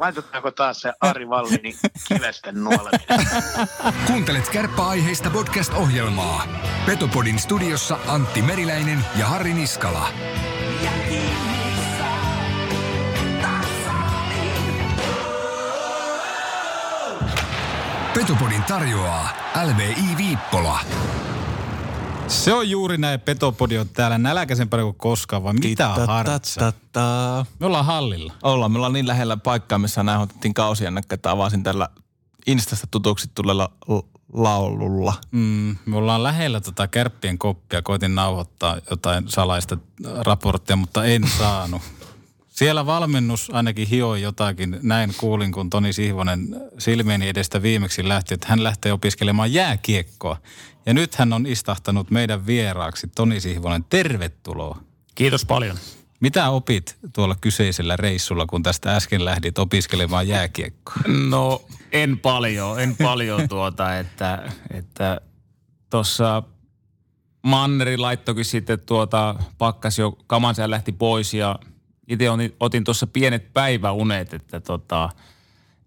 Laitetaanko taas se Ari Vallinin kivesten nuoleminen? Kuuntelet kärppäaiheista podcast-ohjelmaa. Petopodin studiossa Antti Meriläinen ja Harri Niskala. Petopodin tarjoaa LVI Viippola. Se on juuri näin. Petopodi on täällä nälkäisempänä kuin koskaan, vai mitä hartsa? Me ollaan hallilla. Ollaan, me ollaan niin lähellä paikkaa, missä nauhoitettiin kausia että avasin tällä Instasta tutuksi tulella laululla. Mm, me ollaan lähellä tota kärppien koppia. Koitin nauhoittaa jotain salaista raporttia, mutta en saanut. Siellä valmennus ainakin hioi jotakin. Näin kuulin, kun Toni Sihvonen silmieni edestä viimeksi lähti, että hän lähtee opiskelemaan jääkiekkoa. Ja nyt hän on istahtanut meidän vieraaksi. Toni Sihvonen, tervetuloa. Kiitos paljon. Mitä opit tuolla kyseisellä reissulla, kun tästä äsken lähdit opiskelemaan jääkiekkoa? No en paljon, en paljon tuota, että, että tuossa Manneri laittokin sitten tuota, pakkas jo kamansa ja lähti pois ja itse otin tuossa pienet päiväunet, että tota,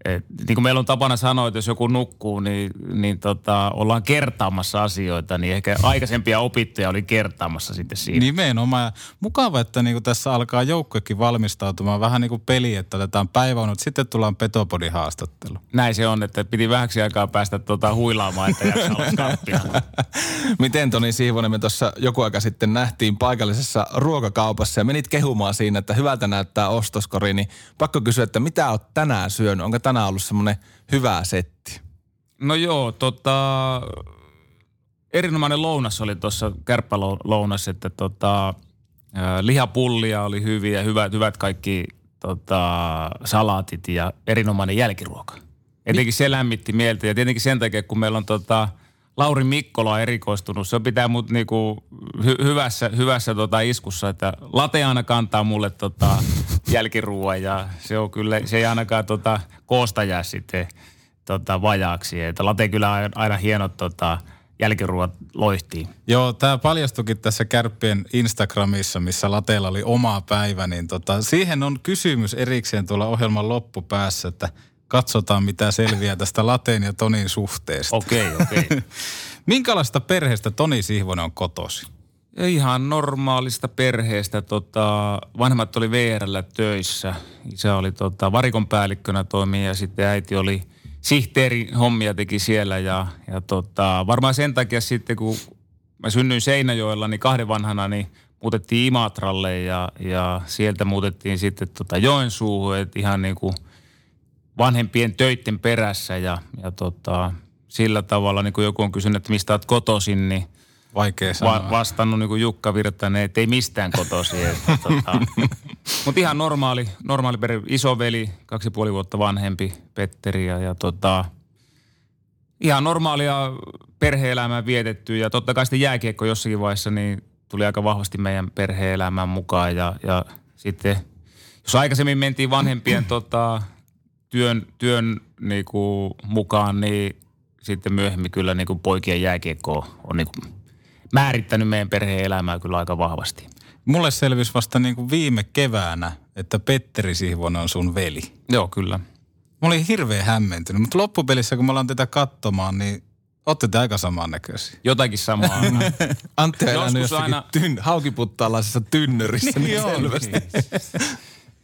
et, niin kuin meillä on tapana sanoa, että jos joku nukkuu, niin, niin tota, ollaan kertaamassa asioita, niin ehkä aikaisempia opittuja oli kertaamassa sitten siinä. Nimenomaan. Ja mukava, että niinku tässä alkaa joukkuekin valmistautumaan vähän niin kuin peli, että otetaan päiväunut, sitten tullaan Petopodin haastattelu. Näin se on, että piti vähäksi aikaa päästä tota huilaamaan, että jaksaa. Miten Toni Siivonen me tuossa joku aika sitten nähtiin paikallisessa ruokakaupassa ja menit kehumaan siinä, että hyvältä näyttää ostoskori, niin pakko kysyä, että mitä oot tänään syönyt? Onko tänään ollut semmoinen hyvä setti? No joo, tota, erinomainen lounas oli tuossa kärppälounas, että tota, lihapullia oli hyviä, hyvät, hyvät kaikki tota, salaatit ja erinomainen jälkiruoka. Etenkin se lämmitti mieltä ja tietenkin sen takia, kun meillä on tota, Lauri Mikkola erikoistunut. Se pitää mut niinku hy- hyvässä, hyvässä tota iskussa, että late aina kantaa mulle tota jälkiruoan ja se on kyllä, se ei ainakaan tota koosta jää sitten tota vajaaksi. Että late kyllä aina, aina hienot tota jälkiruoat loihtii. Joo, tämä paljastukin tässä Kärppien Instagramissa, missä Lateella oli oma päivä, niin tota, siihen on kysymys erikseen tuolla ohjelman loppupäässä, että katsotaan mitä selviää tästä Lateen ja Tonin suhteesta. Okei, okei. Minkälaista perheestä Toni Sihvonen on kotosi? Ihan normaalista perheestä. Tota, vanhemmat oli VRllä töissä. Isä oli tota, varikon päällikkönä toimii ja sitten äiti oli sihteeri hommia teki siellä. Ja, ja tota, varmaan sen takia sitten, kun mä synnyin Seinäjoella, niin kahden vanhana, niin muutettiin Imatralle ja, ja sieltä muutettiin sitten tota Joensuuhun, että ihan niin kuin vanhempien töitten perässä ja, ja tota, sillä tavalla, niin kuin joku on kysynyt, että mistä olet kotoisin, niin Vaikea sanoa. va- vastannut niin kuin Jukka Virtanen, että ei mistään kotosi. Tota, Mutta ihan normaali, normaali perhe. Isoveli, kaksi ja puoli vuotta vanhempi, Petteri ja, ja tota, ihan normaalia perhe-elämää vietetty ja totta kai sitten jääkiekko jossakin vaiheessa niin tuli aika vahvasti meidän perhe-elämään mukaan ja, ja sitten jos aikaisemmin mentiin vanhempien tota, työn, työn niinku, mukaan, niin sitten myöhemmin kyllä niinku, poikien jääkiekko on niinku, määrittänyt meidän perhe-elämää kyllä aika vahvasti. Mulle selvisi vasta niin kuin viime keväänä, että Petteri Sihvonen on sun veli. Joo, kyllä. Mä olin hirveän hämmentynyt, mutta loppupelissä kun me ollaan tätä katsomaan, niin ootte te aika samannäköisiä. Jotakin samaa. Antti on elänyt Joskus jossakin aina- tyn, haukiputtaalaisessa tynnyrissä, niin, joo. selvästi.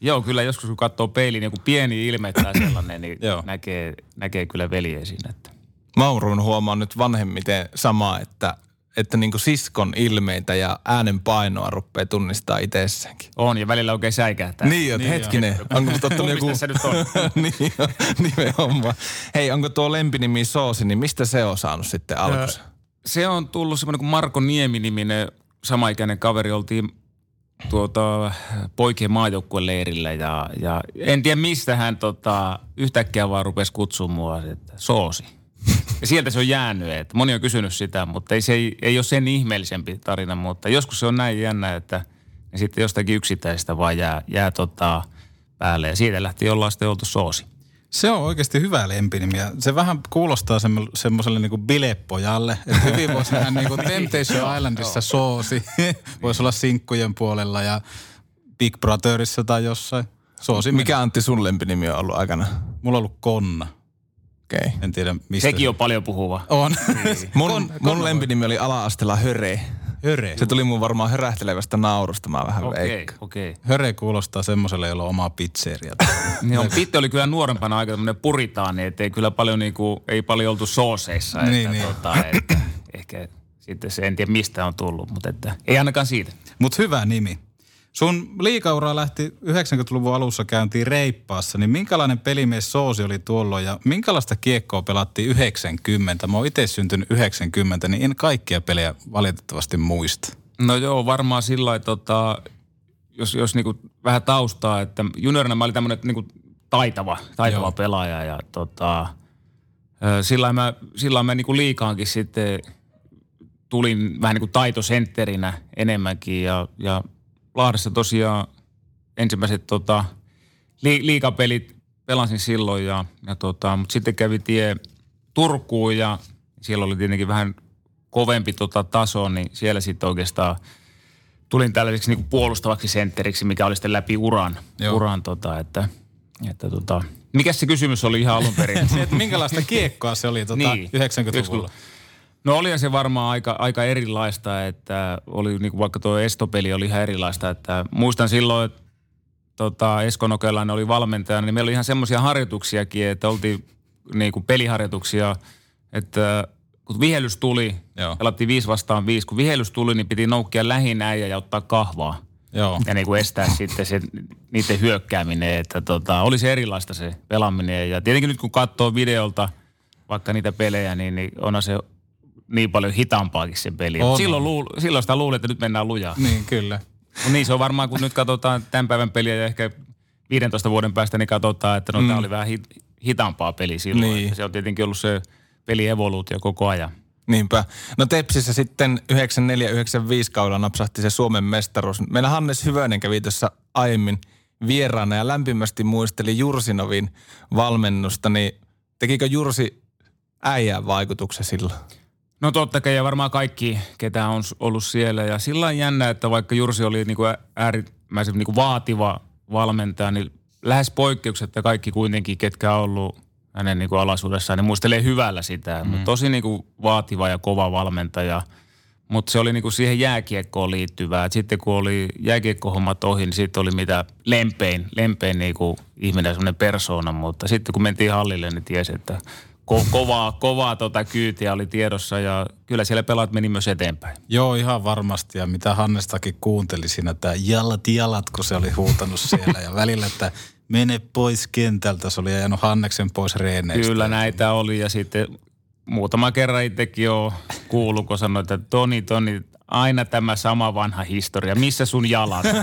Joo, kyllä joskus kun katsoo peiliin, joku pieni ilme tai sellainen, niin näkee, näkee kyllä veljeä siinä. Että. Maurun huomaan nyt vanhemmiten samaa, että, että niin kuin siskon ilmeitä ja äänen painoa rupeaa tunnistaa itsessäänkin. On, ja välillä oikein säikähtää. Niin, että hetkinen, onko musta ottanut Kumpi joku... tässä nyt on? niin, jo, nimenomaan. Hei, onko tuo lempinimi Soosi, niin mistä se on saanut sitten alkunsa? Se on tullut semmoinen kuin Marko Niemi-niminen samaikäinen kaveri. Oltiin tuota, poikien maajoukkueleirillä ja, ja en tiedä mistä hän tota, yhtäkkiä vaan rupesi kutsumaan mua, että soosi. Ja sieltä se on jäänyt, että moni on kysynyt sitä, mutta ei, se ei, ei ole sen ihmeellisempi tarina, mutta joskus se on näin jännä, että sitten jostakin yksittäistä vaan jää, jää tota päälle ja siitä lähti ollaan sitten oltu soosi. Se on oikeasti hyvä lempinimi ja se vähän kuulostaa semmo- semmoiselle niinku bilepojalle. Että hyvin voisi nähdä niinku Temptation Islandissa soosi. voisi olla sinkkujen puolella ja Big Brotherissa tai jossain. Soosi Mikä Antti sun lempinimi on ollut aikana? Mulla on ollut Konna. Okei. Okay. En tiedä mistä. Sekin on paljon puhuva. On. Mun, mun lempinimi oli ala-asteella Höre. Höre. Se tuli mun varmaan hörähtelevästä naurusta, mä vähän Okei, veikkaan. okei. Höre kuulostaa semmoiselle, jolla on oma pizzeria. Niin on, Pitte oli kyllä nuorempana aika tämmöinen puritaani, että ei kyllä paljon niinku, ei paljon oltu sooseissa. Että, Niin, niin. Tota, että ehkä sitten se en tiedä mistä on tullut, mutta että, ei ainakaan siitä. Mutta hyvä nimi. Sun liikaura lähti 90-luvun alussa käyntiin reippaassa, niin minkälainen pelimies Soosi oli tuolloin ja minkälaista kiekkoa pelattiin 90? Mä oon itse syntynyt 90, niin en kaikkia pelejä valitettavasti muista. No joo, varmaan sillä lailla, tota, jos, jos niinku vähän taustaa, että juniorina mä olin tämmöinen niinku taitava, taitava Joo. pelaaja ja tota, sillä mä, sillä mä niinku liikaankin sitten tulin vähän niin kuin taitosentterinä enemmänkin ja, ja Lahdessa tosiaan ensimmäiset tota, li, liikapelit pelasin silloin ja, ja tota, mutta sitten kävi tie Turkuun ja siellä oli tietenkin vähän kovempi tota taso, niin siellä sitten oikeastaan tulin tällaiseksi niin puolustavaksi sentteriksi, mikä oli sitten läpi uran, Joo. uran tota, että, että tota, mikä se kysymys oli ihan alun perin? Se, että minkälaista kiekkoa se oli tota Niin, 90-luvulla? No oli se varmaan aika, aika erilaista, että oli niin kuin vaikka tuo estopeli oli ihan erilaista, että muistan silloin, että tota, Esko Nokelainen oli valmentajana, niin meillä oli ihan semmoisia harjoituksiakin, että oltiin niin kuin peliharjoituksia, että kun vihellys tuli, Joo. pelattiin viisi vastaan viisi, kun vihellys tuli, niin piti noukkia lähin äijä ja ottaa kahvaa. Joo. Ja niin kuin estää sitten se, niiden hyökkääminen, että tota, oli se erilaista se pelaaminen. Ja tietenkin nyt kun katsoo videolta vaikka niitä pelejä, niin, niin onhan se niin paljon hitaampaakin se peli. On. Silloin, luul, silloin sitä luulee, että nyt mennään lujaa. Niin, kyllä. Mutta niin se on varmaan, kun nyt katsotaan tämän päivän peliä ja ehkä 15 vuoden päästä, niin katsotaan, että no mm. tämä oli vähän hit, hitaampaa peli silloin. Niin. Se on tietenkin ollut se pelievoluutio koko ajan. Niinpä. No Tepsissä sitten 94-95 kaudella napsahti se Suomen mestaruus. Meillä Hannes Hyvönen kävi tuossa aiemmin vieraana ja lämpimästi muisteli Jursinovin valmennusta, niin tekikö Jursi äijään vaikutuksen silloin? No totta kai ja varmaan kaikki, ketä on ollut siellä. Ja sillä on jännä, että vaikka Jursi oli niinku ä- äärimmäisen niinku vaativa valmentaja, niin lähes poikkeuksetta kaikki kuitenkin, ketkä on ollut hänen niinku alaisuudessaan, niin muistelee hyvällä sitä. Mm. Tosi niinku vaativa ja kova valmentaja. Mutta se oli niinku siihen jääkiekkoon liittyvää. Et sitten kun oli jääkiekkohommat ohi, niin sitten oli mitä lempein, lempein niinku ihminen, semmoinen persoona. Mutta sitten kun mentiin hallille, niin tiesi, että ko- kovaa, kovaa tota kyytiä oli tiedossa ja kyllä siellä pelaat meni myös eteenpäin. Joo, ihan varmasti. Ja mitä Hannestakin kuunteli siinä, että jalat jalat, kun se oli huutanut siellä. Ja välillä, että mene pois kentältä. Se oli ajanut Hanneksen pois reeneistä. Kyllä näitä oli ja sitten muutama kerran itsekin on kuullut, kun sanoit, että Toni, Toni, aina tämä sama vanha historia. Missä sun jalat?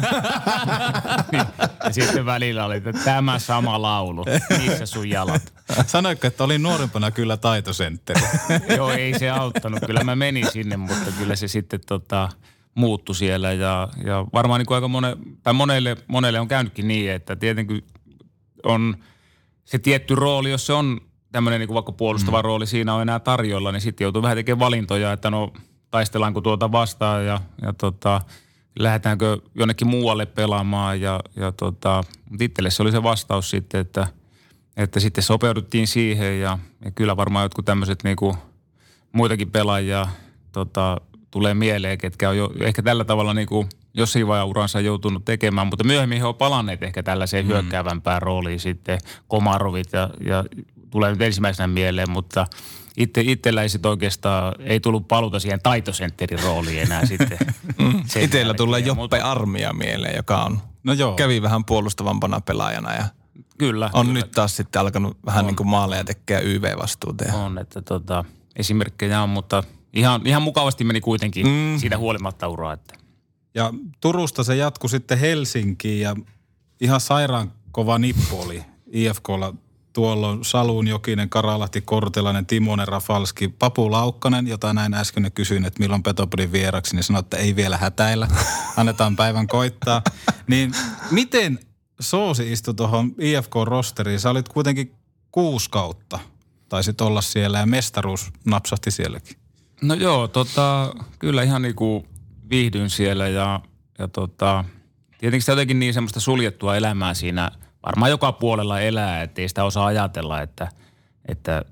ja sitten välillä oli, että tämä sama laulu. Missä sun jalat? Sanoitko, että oli nuorempana kyllä taitosentteri? Joo, ei se auttanut. Kyllä mä menin sinne, mutta kyllä se sitten tota, muuttui siellä. Ja, ja varmaan niin kuin aika mone, tai monelle, monelle on käynytkin niin, että tietenkin on se tietty rooli, jos se on tämmöinen niin kuin vaikka puolustava mm. rooli siinä on enää tarjolla, niin sitten joutuu vähän tekemään valintoja, että no taistellaanko tuota vastaan ja, ja tota, lähdetäänkö jonnekin muualle pelaamaan. Ja, ja tota, mutta itselle se oli se vastaus sitten, että, että sitten sopeuduttiin siihen ja, ja kyllä varmaan jotkut tämmöiset niin kuin muitakin pelaajia tota, tulee mieleen, ketkä on jo ehkä tällä tavalla niin kuin jossain vaiheessa uransa joutunut tekemään, mutta myöhemmin he on palanneet ehkä tällaiseen mm. hyökkäävämpään rooliin sitten, Komarovit ja, ja tulee nyt ensimmäisenä mieleen, mutta itse, itsellä ei sit oikeastaan, ei tullut paluta siihen taitosentterin rooliin enää sitten. sen Itsellä tulee Joppe Armia mieleen, joka on, No joo. kävi vähän puolustavampana pelaajana ja mutta Kyllä. on kyllä. nyt taas sitten alkanut vähän niin kuin maaleja tekee YV-vastuuta. Ja On, että tota, esimerkkejä on, mutta ihan, ihan mukavasti meni kuitenkin mm. siitä huolimatta uraa. Että. Ja Turusta se jatkui sitten Helsinkiin ja ihan sairaan kova nippu oli IFKlla tuolloin Saluun Jokinen, Karalahti, Kortelainen, Timonen, Rafalski, Papu Laukkanen, jota näin äsken kysyin, että milloin Petopodin vieraksi, niin sanoi, että ei vielä hätäillä, annetaan päivän koittaa. Niin miten Soosi istui tuohon IFK-rosteriin? Sä olit kuitenkin kuusi kautta, taisit olla siellä ja mestaruus napsahti sielläkin. No joo, tota, kyllä ihan niinku viihdyin siellä ja, ja tota, tietenkin sitä jotenkin niin semmoista suljettua elämää siinä varmaan joka puolella elää, että ei sitä osaa ajatella, että, että,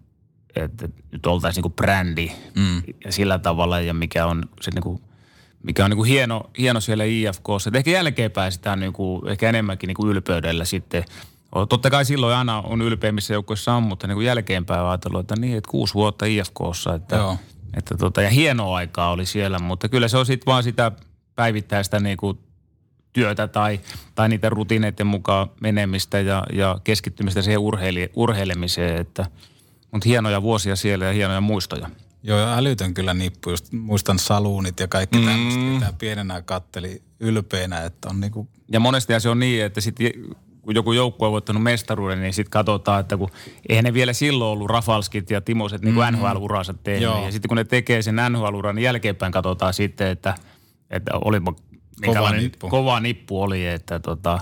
että nyt oltaisiin niinku brändi mm. ja sillä tavalla ja mikä on se niinku, mikä on niinku hieno, hieno siellä IFKssa. Et ehkä jälkeenpäin sitä niinku, ehkä enemmänkin niinku ylpeydellä sitten. Totta kai silloin aina on ylpeä, missä joukkueessa on, mutta niinku jälkeenpäin on ajatellut, että niin, että kuusi vuotta IFKssa, että, Joo. että tota, ja hienoa aikaa oli siellä, mutta kyllä se on sitten vaan sitä päivittäistä niinku työtä tai, tai niiden rutiineiden mukaan menemistä ja, ja keskittymistä siihen urheili, urheilemiseen, että mutta hienoja vuosia siellä ja hienoja muistoja. Joo, ja älytön kyllä nippu. Just muistan saluunit ja kaikki mm. tämmöistä, mitä pienenä katteli ylpeänä, että on niinku Ja monesti se on niin, että sit, kun joku joukkue on voittanut mestaruuden, niin sitten katsotaan, että kun eihän ne vielä silloin ollut Rafalskit ja Timoset niin kuin NHL-uransa tehnyt. Joo. Ja sitten kun ne tekee sen NHL-uran, niin jälkeenpäin katsotaan sitten, että, että olipa minkälainen nippu. kova nippu oli. Että tota,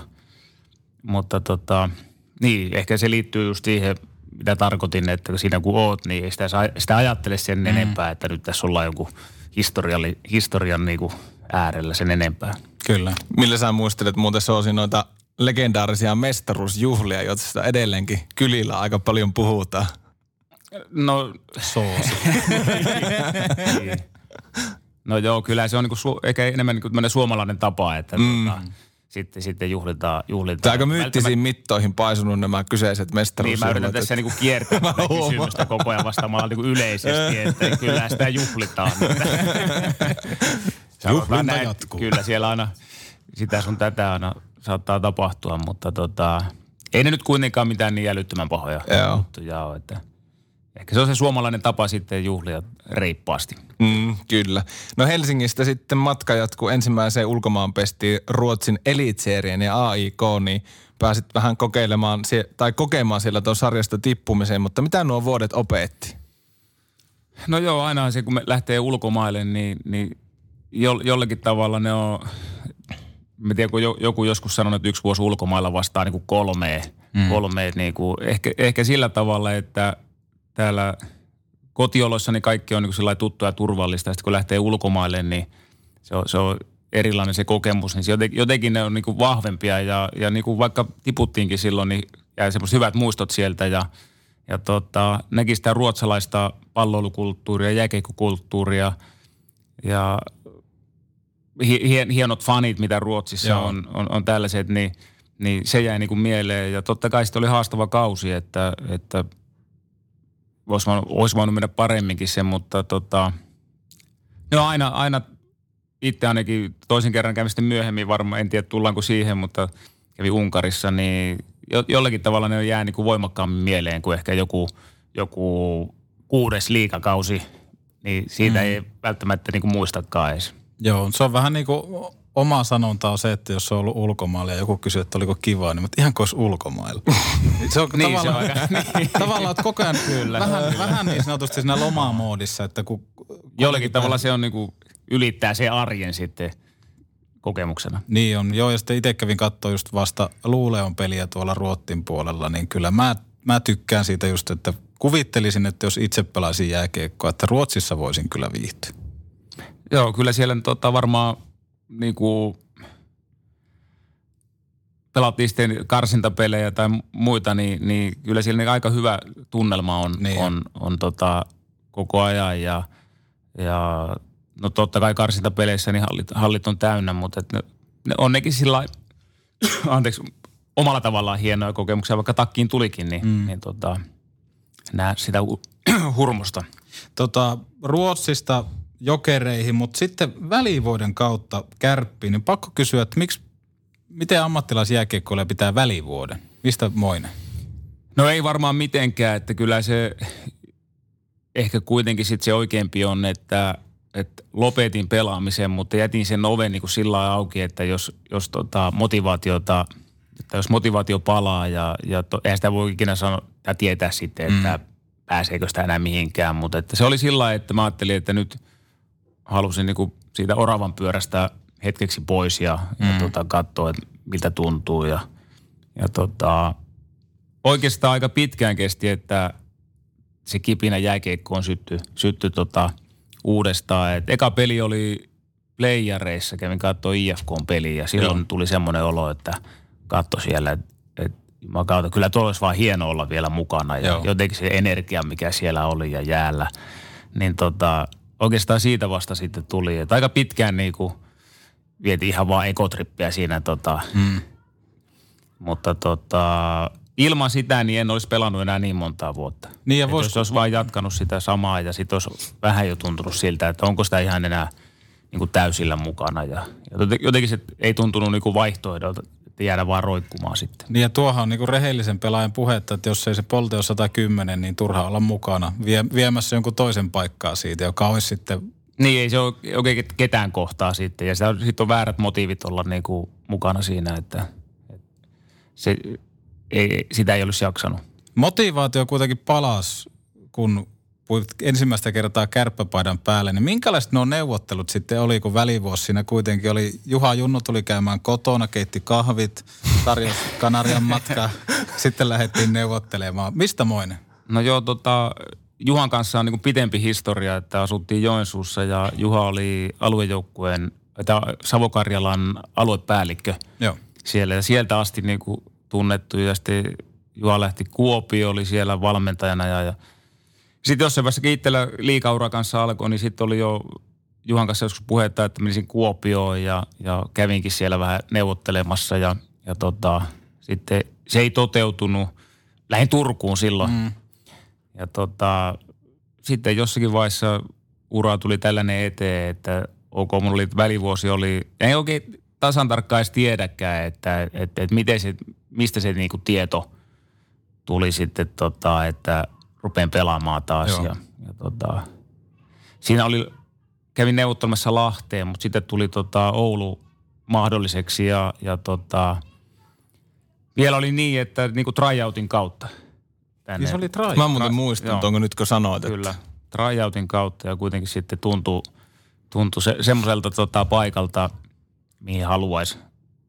mutta tota, niin, ehkä se liittyy just siihen, mitä tarkoitin, että siinä kun oot, niin ei sitä, saa- sitä ajattele sen mm. enempää, että nyt tässä ollaan joku historialli, historian niin kuin äärellä sen enempää. Kyllä. Millä sä muistelet muuten Soosi noita legendaarisia mestaruusjuhlia, joista edelleenkin kylillä aika paljon puhutaan? No, Soosi. No joo, kyllä se on niinku su- ehkä enemmän niinku suomalainen tapa, että mm. tota, sitten, sitten juhlitaan. juhlitaan. Tämä aika myyttisiin mittoihin paisunut nämä kyseiset Niin mä mestaruusjuhlat. yritän tässä niinku kiertää Mä tätä kysymystä koko ajan vastaamalla niinku yleisesti, että kyllä sitä juhlitaan. Juhlinta näin, jatkuu. Kyllä siellä aina sitä sun tätä aina saattaa tapahtua, mutta tota, ei ne nyt kuitenkaan mitään niin älyttömän pahoja Joo. juttuja ole. Että ehkä se on se suomalainen tapa sitten juhlia reippaasti. Mm, kyllä. No Helsingistä sitten matka jatkuu ensimmäiseen ulkomaanpestiin Ruotsin Elitserien ja AIK, niin pääsit vähän kokeilemaan tai kokemaan siellä tuon sarjasta tippumiseen, mutta mitä nuo vuodet opetti? No joo, aina se kun me lähtee ulkomaille, niin, niin jo, jollakin tavalla ne on, mä tiedän, kun jo, joku joskus sanoi, että yksi vuosi ulkomailla vastaa niin kuin kolmea, mm. kolmea niin kuin, ehkä, ehkä sillä tavalla, että täällä kotioloissa niin kaikki on niin kuin sillä tuttua ja turvallista, ja sitten kun lähtee ulkomaille, niin se on, se on erilainen se kokemus, niin se jotenkin, jotenkin ne on niin kuin vahvempia ja, ja niin kuin vaikka tiputtiinkin silloin, niin jäi semmoiset hyvät muistot sieltä ja, ja tota, näki sitä ruotsalaista palloilukulttuuria, jääkeikkokulttuuria ja hi- hien, hienot fanit, mitä Ruotsissa Joo. on, on, on tällaiset, niin, niin se jäi niin kuin mieleen. Ja totta kai sitten oli haastava kausi, että, että olisi voinut, olisi voinut mennä paremminkin sen, mutta tota, no aina, aina itse ainakin toisen kerran kävin sitten myöhemmin varmaan, en tiedä tullaanko siihen, mutta kävi Unkarissa, niin jo, jollakin tavalla ne jää niin kuin voimakkaammin mieleen kuin ehkä joku, joku kuudes liikakausi, niin siitä mm. ei välttämättä niin kuin muistakaan edes. Joo, se on vähän niin kuin oma sanonta on se, että jos on ollut ulkomailla ja joku kysyy, että oliko kivaa, niin mutta ihan kuin olisi ulkomailla. se on Niin, se tavallaan, on aika- niin. tavallaan että koko ajan Kyllä. Vähän, vähän niin sanotusti siinä lomamoodissa, että kun... Jollakin tavalla se on niin kuin ylittää se arjen sitten kokemuksena. Niin on, joo, ja sitten itse kävin katsoa just vasta Luuleon peliä tuolla Ruottin puolella, niin kyllä mä, mä tykkään siitä just, että kuvittelisin, että jos itse pelaisin jääkiekkoa, että Ruotsissa voisin kyllä viihtyä. Joo, kyllä siellä nyt ottaa varmaan niin kuin pelattiin sitten karsintapelejä tai muita, niin, niin kyllä siellä niin aika hyvä tunnelma on, Niin. on, on tota, koko ajan ja, ja no totta kai karsintapeleissä niin hallit, hallit on täynnä, mutta et ne, ne on nekin sillä anteeksi, omalla tavallaan hienoja kokemuksia, vaikka takkiin tulikin, niin, mm. niin tota, nää sitä hu- hurmosta. Tota, Ruotsista jokereihin, mutta sitten välivuoden kautta kärppiin, niin pakko kysyä, että miksi, miten ammattilaisjääkiekkoille pitää välivuoden? Mistä moinen? No ei varmaan mitenkään, että kyllä se ehkä kuitenkin sitten se oikeampi on, että, että lopetin pelaamisen, mutta jätin sen oven niin kuin sillä lailla auki, että jos, jos tota motivaatiota, että jos motivaatio palaa ja, ja to, eihän sitä voi ikinä sanoa tai tietää sitten, että mm. pääseekö sitä enää mihinkään, mutta että se oli sillä lailla, että mä ajattelin, että nyt halusin niin kuin siitä oravan pyörästä hetkeksi pois ja, mm. ja tota, katsoa, että miltä tuntuu ja, ja tota, oikeastaan aika pitkään kesti, että se kipinä jääkeikkoon syttyi, syttyi tota uudestaan. Et eka peli oli playareissa, kävin katsoa IFKn peliä ja silloin Joo. tuli semmoinen olo, että katso siellä, että et, mä kyllä tuo olisi vaan hieno olla vielä mukana ja Joo. jotenkin se energia, mikä siellä oli ja jäällä, niin tota, oikeastaan siitä vasta sitten tuli, että aika pitkään niin kuin vietiin ihan vaan ekotrippiä siinä tota, mm. mutta tota, ilman sitä niin en olisi pelannut enää niin montaa vuotta. Niin ja vois... Jos olisi vain jatkanut sitä samaa ja sitten olisi vähän jo tuntunut siltä, että onko sitä ihan enää niin kuin täysillä mukana. Ja, ja jotenkin se ei tuntunut niin kuin vaihtoehdolta, että jäädä vaan roikkumaan sitten. Niin ja tuohan on niin kuin rehellisen pelaajan puhetta, että jos ei se polte ole 110, niin turha olla mukana vie, viemässä jonkun toisen paikkaa siitä, joka olisi sitten niin, ei se ole oikein ketään kohtaa sitten. Ja sitten on väärät motiivit olla niin kuin mukana siinä, että se, ei, sitä ei olisi jaksanut. Motivaatio kuitenkin palasi, kun puhuit ensimmäistä kertaa kärppäpaidan päälle, niin minkälaiset nuo neuvottelut sitten oli, kun välivuosi siinä kuitenkin oli, Juha Junnu tuli käymään kotona, keitti kahvit, tarjosi Kanarian matkaa, sitten lähdettiin neuvottelemaan. Mistä moinen? No joo, tota, Juhan kanssa on niin pitempi historia, että asuttiin Joensuussa ja Juha oli aluejoukkueen, Savokarjalan aluepäällikkö Joo. siellä. Ja sieltä asti niin kuin tunnettu ja sitten Juha lähti Kuopio, oli siellä valmentajana ja, ja sitten jossain vaiheessa itsellä liikaura kanssa alkoi, niin sitten oli jo Juhan kanssa joskus puhetta, että menisin Kuopioon ja, ja kävinkin siellä vähän neuvottelemassa ja, ja tota, sitten se ei toteutunut. Lähin Turkuun silloin. Mm. Ja tota, sitten jossakin vaiheessa ura tuli tällainen eteen, että ok, mulla oli välivuosi oli, ei oikein tasan tarkkaan edes tiedäkään, että, että, että miten se, mistä se niinku tieto tuli sitten, tota, että rupean pelaamaan taas. Ja, ja tota, siinä oli, kävin neuvottelemassa Lahteen, mutta sitten tuli tota Oulu mahdolliseksi ja, ja tota, vielä oli niin, että niinku tryoutin kautta. Tänne. Niin se oli tryout. Mä muuten muistan, onko nyt kun sanoit. Kyllä, että... tryoutin kautta ja kuitenkin sitten tuntui, tuntui se, semmoiselta tota, paikalta, mihin haluaisi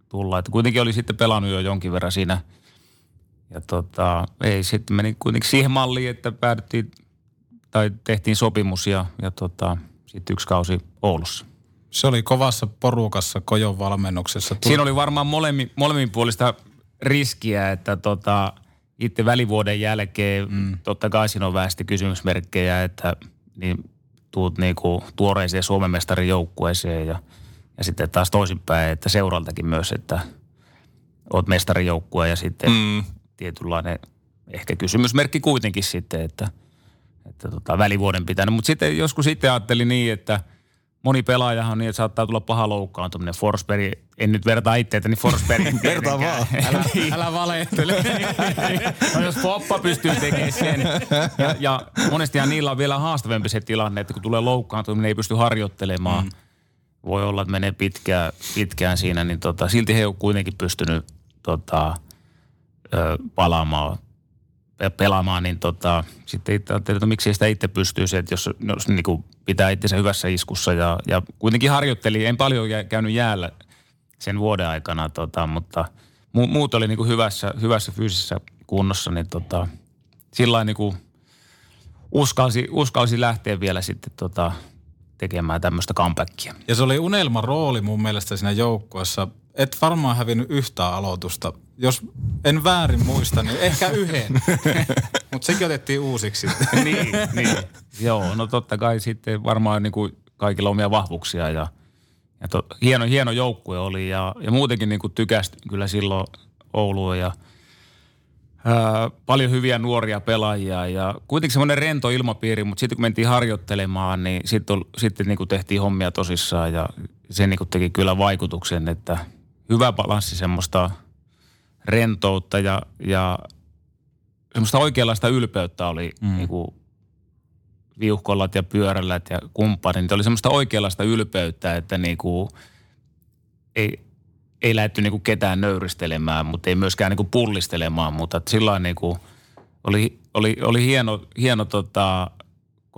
tulla. Että kuitenkin oli sitten pelannut jo jonkin verran siinä. Ja tota, ei, sitten meni kuitenkin siihen malliin, että päädyttiin tai tehtiin sopimus ja, ja tota, sitten yksi kausi Oulussa. Se oli kovassa porukassa Kojon valmennuksessa. Siinä oli varmaan molemmin, molemmin puolista riskiä, että tota, itse välivuoden jälkeen mm. totta kai siinä on väesti kysymysmerkkejä, että niin tuut niinku tuoreeseen Suomen mestarin joukkueeseen ja – ja sitten taas toisinpäin, että seuraltakin myös, että oot mestarijoukkue ja sitten mm. Tietynlainen ehkä kysymysmerkki kuitenkin sitten, että, että tota, välivuoden pitänyt. Mutta sitten joskus sitten ajattelin niin, että moni pelaajahan on niin, että saattaa tulla paha loukkaantuminen. Forsberg, en nyt vertaa itseäni niin Forsbergin Vertaa vaan. Älä, älä valehtele. no jos Poppa pystyy tekemään sen. Ja, ja monestihan niillä on vielä haastavampi se tilanne, että kun tulee loukkaantuminen, ei pysty harjoittelemaan. Mm voi olla, että menee pitkään, pitkään siinä, niin tota, silti he on kuitenkin pystynyt tota, ö, palaamaan, pelaamaan, niin tota, sitten itse ajattelin, että miksi sitä itse pystyy se, että jos, jos niin kuin pitää itsensä hyvässä iskussa ja, ja kuitenkin harjoitteli, en paljon käynyt jäällä sen vuoden aikana, tota, mutta mu, muut oli niin kuin hyvässä, hyvässä fyysisessä kunnossa, niin tota, sillä niin kuin uskalsi, uskalsi lähteä vielä sitten tota, tekemään tämmöistä comebackia. Ja se oli unelma rooli mun mielestä siinä joukkueessa. Et varmaan hävinnyt yhtä aloitusta. Jos en väärin muista, niin ehkä yhden. Mutta sekin otettiin uusiksi niin, niin. Joo, no totta kai sitten varmaan niin kuin kaikilla omia vahvuuksia ja, ja to, hieno, hieno joukkue oli ja, ja muutenkin niin kuin tykästi kyllä silloin Oulua ja – Ää, paljon hyviä nuoria pelaajia ja kuitenkin semmoinen rento ilmapiiri, mutta sitten kun mentiin harjoittelemaan, niin sitten sitten niin tehtiin hommia tosissaan ja se niin teki kyllä vaikutuksen, että hyvä balanssi semmoista rentoutta ja, ja semmoista oikeanlaista ylpeyttä oli mm. niin kuin viuhkollat ja pyörällät ja kumppanit. Oli semmoista oikeanlaista ylpeyttä, että niinku, ei, ei lähdetty niinku ketään nöyristelemään, mutta ei myöskään niinku pullistelemaan, mutta sillä niinku, oli, oli, oli hieno, hieno tota,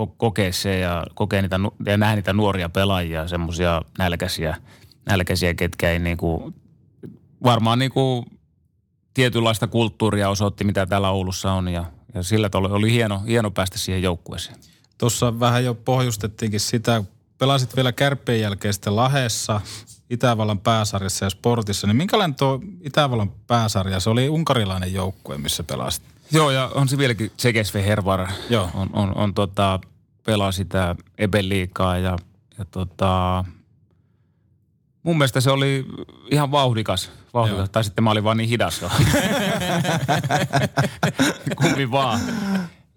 ko- kokea se ja, kokea niitä, ja nähdä niitä nuoria pelaajia, semmoisia nälkäisiä, nälkäisiä, ketkä ei niinku, varmaan niinku tietynlaista kulttuuria osoitti, mitä täällä Oulussa on ja, ja sillä tavalla oli hieno, hieno päästä siihen joukkueeseen. Tuossa vähän jo pohjustettiinkin sitä, pelasit vielä kärppien jälkeen sitten Lahessa, Itävallan pääsarjassa ja sportissa, niin minkälainen tuo Itävallan pääsarja, se oli unkarilainen joukkue, missä pelasit? Joo, ja on se vieläkin Tsekesve Hervar. Joo. On, on, on tota, pelaa sitä Ebeliikaa ja, ja tota, mun mielestä se oli ihan vauhdikas. vauhdikas. Joo. Tai sitten mä olin vaan niin hidas jo. Kumpi vaan.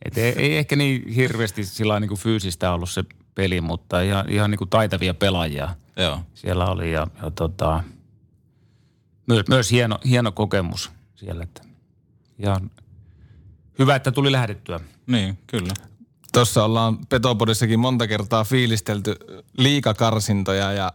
Et ei, ei, ehkä niin hirveästi sillä niin kuin fyysistä ollut se peli, mutta ihan, ihan niin kuin taitavia pelaajia Joo. siellä oli. Ja, ja tota, myös, myös hieno, hieno kokemus siellä. Että ihan hyvä, että tuli lähdettyä. Niin, kyllä. Tuossa ollaan Petopodissakin monta kertaa fiilistelty liikakarsintoja ja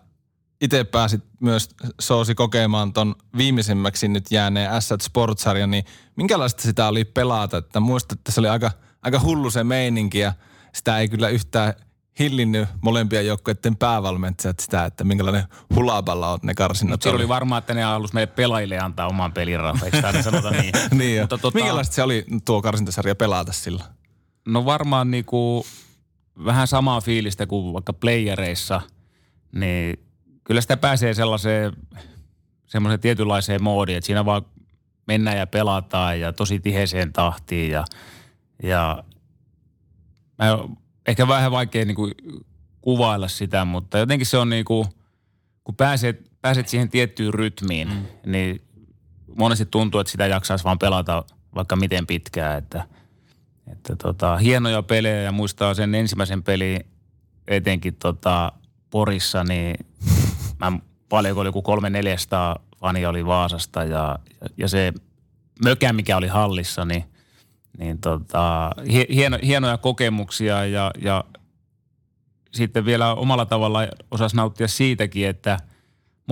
itse pääsit myös Soosi kokemaan ton viimeisimmäksi nyt jääneen Asset Sportsarjan, niin minkälaista sitä oli pelata? Että muistat, että se oli aika, aika hullu se meininki ja sitä ei kyllä yhtään hillinnyt molempia joukkueiden päävalmentajat sitä, että minkälainen hulaballa on ne karsinnat. Siellä oli varmaan, että ne halus meille pelaajille antaa oman pelirahan, eikö sanota niin? niin. Mutta tota- Minkälaista se oli tuo karsintasarja pelata silloin? No varmaan niinku vähän samaa fiilistä kuin vaikka playereissa, niin kyllä sitä pääsee sellaiseen semmoiseen tietynlaiseen moodiin, että siinä vaan mennään ja pelataan ja tosi tiheeseen tahtiin ja, ja mä, ehkä vähän vaikea niinku kuvailla sitä, mutta jotenkin se on niinku, kun pääset, pääset siihen tiettyyn rytmiin, mm. niin monesti tuntuu, että sitä jaksaisi vaan pelata vaikka miten pitkään, että, että tota, hienoja pelejä ja muistaa sen ensimmäisen pelin etenkin tota Porissa, niin mä paljonko oli joku kolme neljästä fania oli Vaasasta ja, ja se mökä, mikä oli hallissa, niin, niin tota, hie- hieno, hienoja kokemuksia ja, ja sitten vielä omalla tavalla osasi nauttia siitäkin, että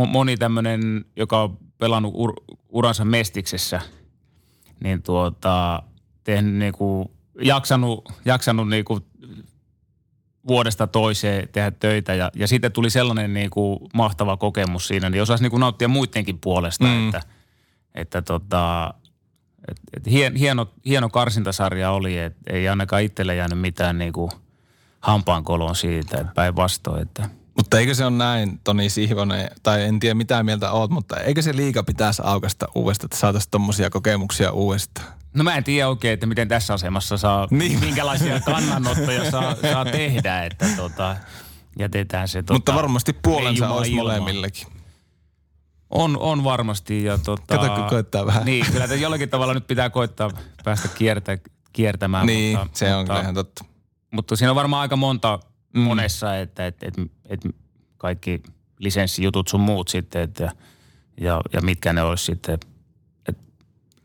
mo- moni tämmöinen, joka on pelannut ur- uransa Mestiksessä, niin tuota, tehnyt niinku, jaksanut, jaksanut niinku vuodesta toiseen tehdä töitä ja, ja sitten tuli sellainen niinku mahtava kokemus siinä, niin osasi niinku nauttia muidenkin puolesta, mm. että, että tota, et, et hien, hieno, hieno karsintasarja oli, että ei ainakaan itselle jäänyt mitään niinku hampaankoloon siitä, että päinvastoin, että Mutta eikö se ole näin, Toni Sihvonen, tai en tiedä mitä mieltä oot, mutta eikö se liiga pitäisi aukasta uudestaan, että saataisiin tommosia kokemuksia uudestaan? No mä en tiedä oikein, että miten tässä asemassa saa, Niin. minkälaisia kannanottoja saa, saa tehdä, että tota, jätetään se tota, Mutta varmasti puolensa olisi ilmaan. molemmillekin. On, on varmasti. Ja tota, Kato, kun koittaa vähän. Niin, kyllä jollakin tavalla nyt pitää koittaa päästä kiertä, kiertämään. Niin, mutta, se on mutta, totta. Mutta siinä on varmaan aika monta mm. monessa, että et, et, et kaikki lisenssijutut sun muut sitten, että, ja, ja mitkä ne olisi sitten.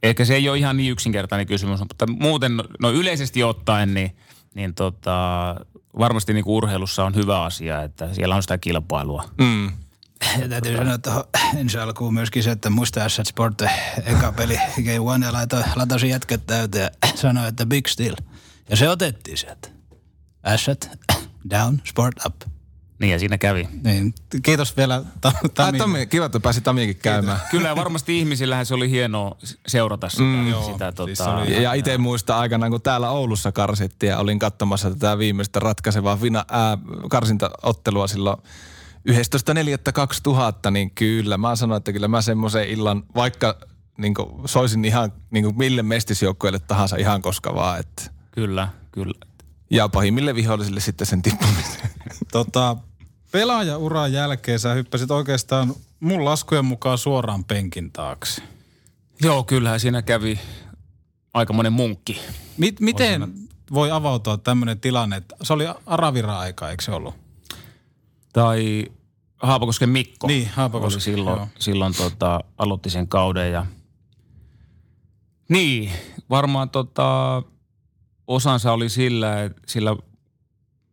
Ehkä se ei ole ihan niin yksinkertainen kysymys, mutta muuten no yleisesti ottaen, niin, niin tota, varmasti niin urheilussa on hyvä asia, että siellä on sitä kilpailua. Mm. Ja täytyy sanoa tuohon ensi alkuun myöskin se, että muista Asset Sport, eka peli Game One ja laitoi, latasin jätkät täyteen ja sanoi, että big still. Ja se otettiin sieltä. Asset down, sport up. Niin ja siinä kävi. Niin, kiitos vielä Ta- Ai, Tami. Tami, kiva, että pääsi Tamiakin käymään. Kyllä ja varmasti ihmisillähän se oli hienoa seurata sitä. Mm, sitä siis tota, oli- Ja, ja itse muistan aikanaan, kun täällä Oulussa karsittiin ja olin katsomassa tätä viimeistä ratkaisevaa vina, ää, karsintaottelua silloin 11.4.2000, niin kyllä mä sanoin, että kyllä mä semmoisen illan, vaikka niin soisin ihan niin mille mestisjoukkueelle tahansa ihan koska vaan, että Kyllä, kyllä. Ja pahimmille vihollisille sitten sen tippumisen. Tota, pelaajauran jälkeen sä hyppäsit oikeastaan mun laskujen mukaan suoraan penkin taakse. Joo, kyllähän siinä kävi aikamoinen munkki. Mit, miten voi avautua tämmöinen tilanne, että se oli Aravira-aika, eikö se ollut? Tai Haapakosken Mikko. Niin, Haapakoski, Oli silloin, joo. silloin tota, aloitti sen kauden ja niin, varmaan tota, osansa oli sillä, sillä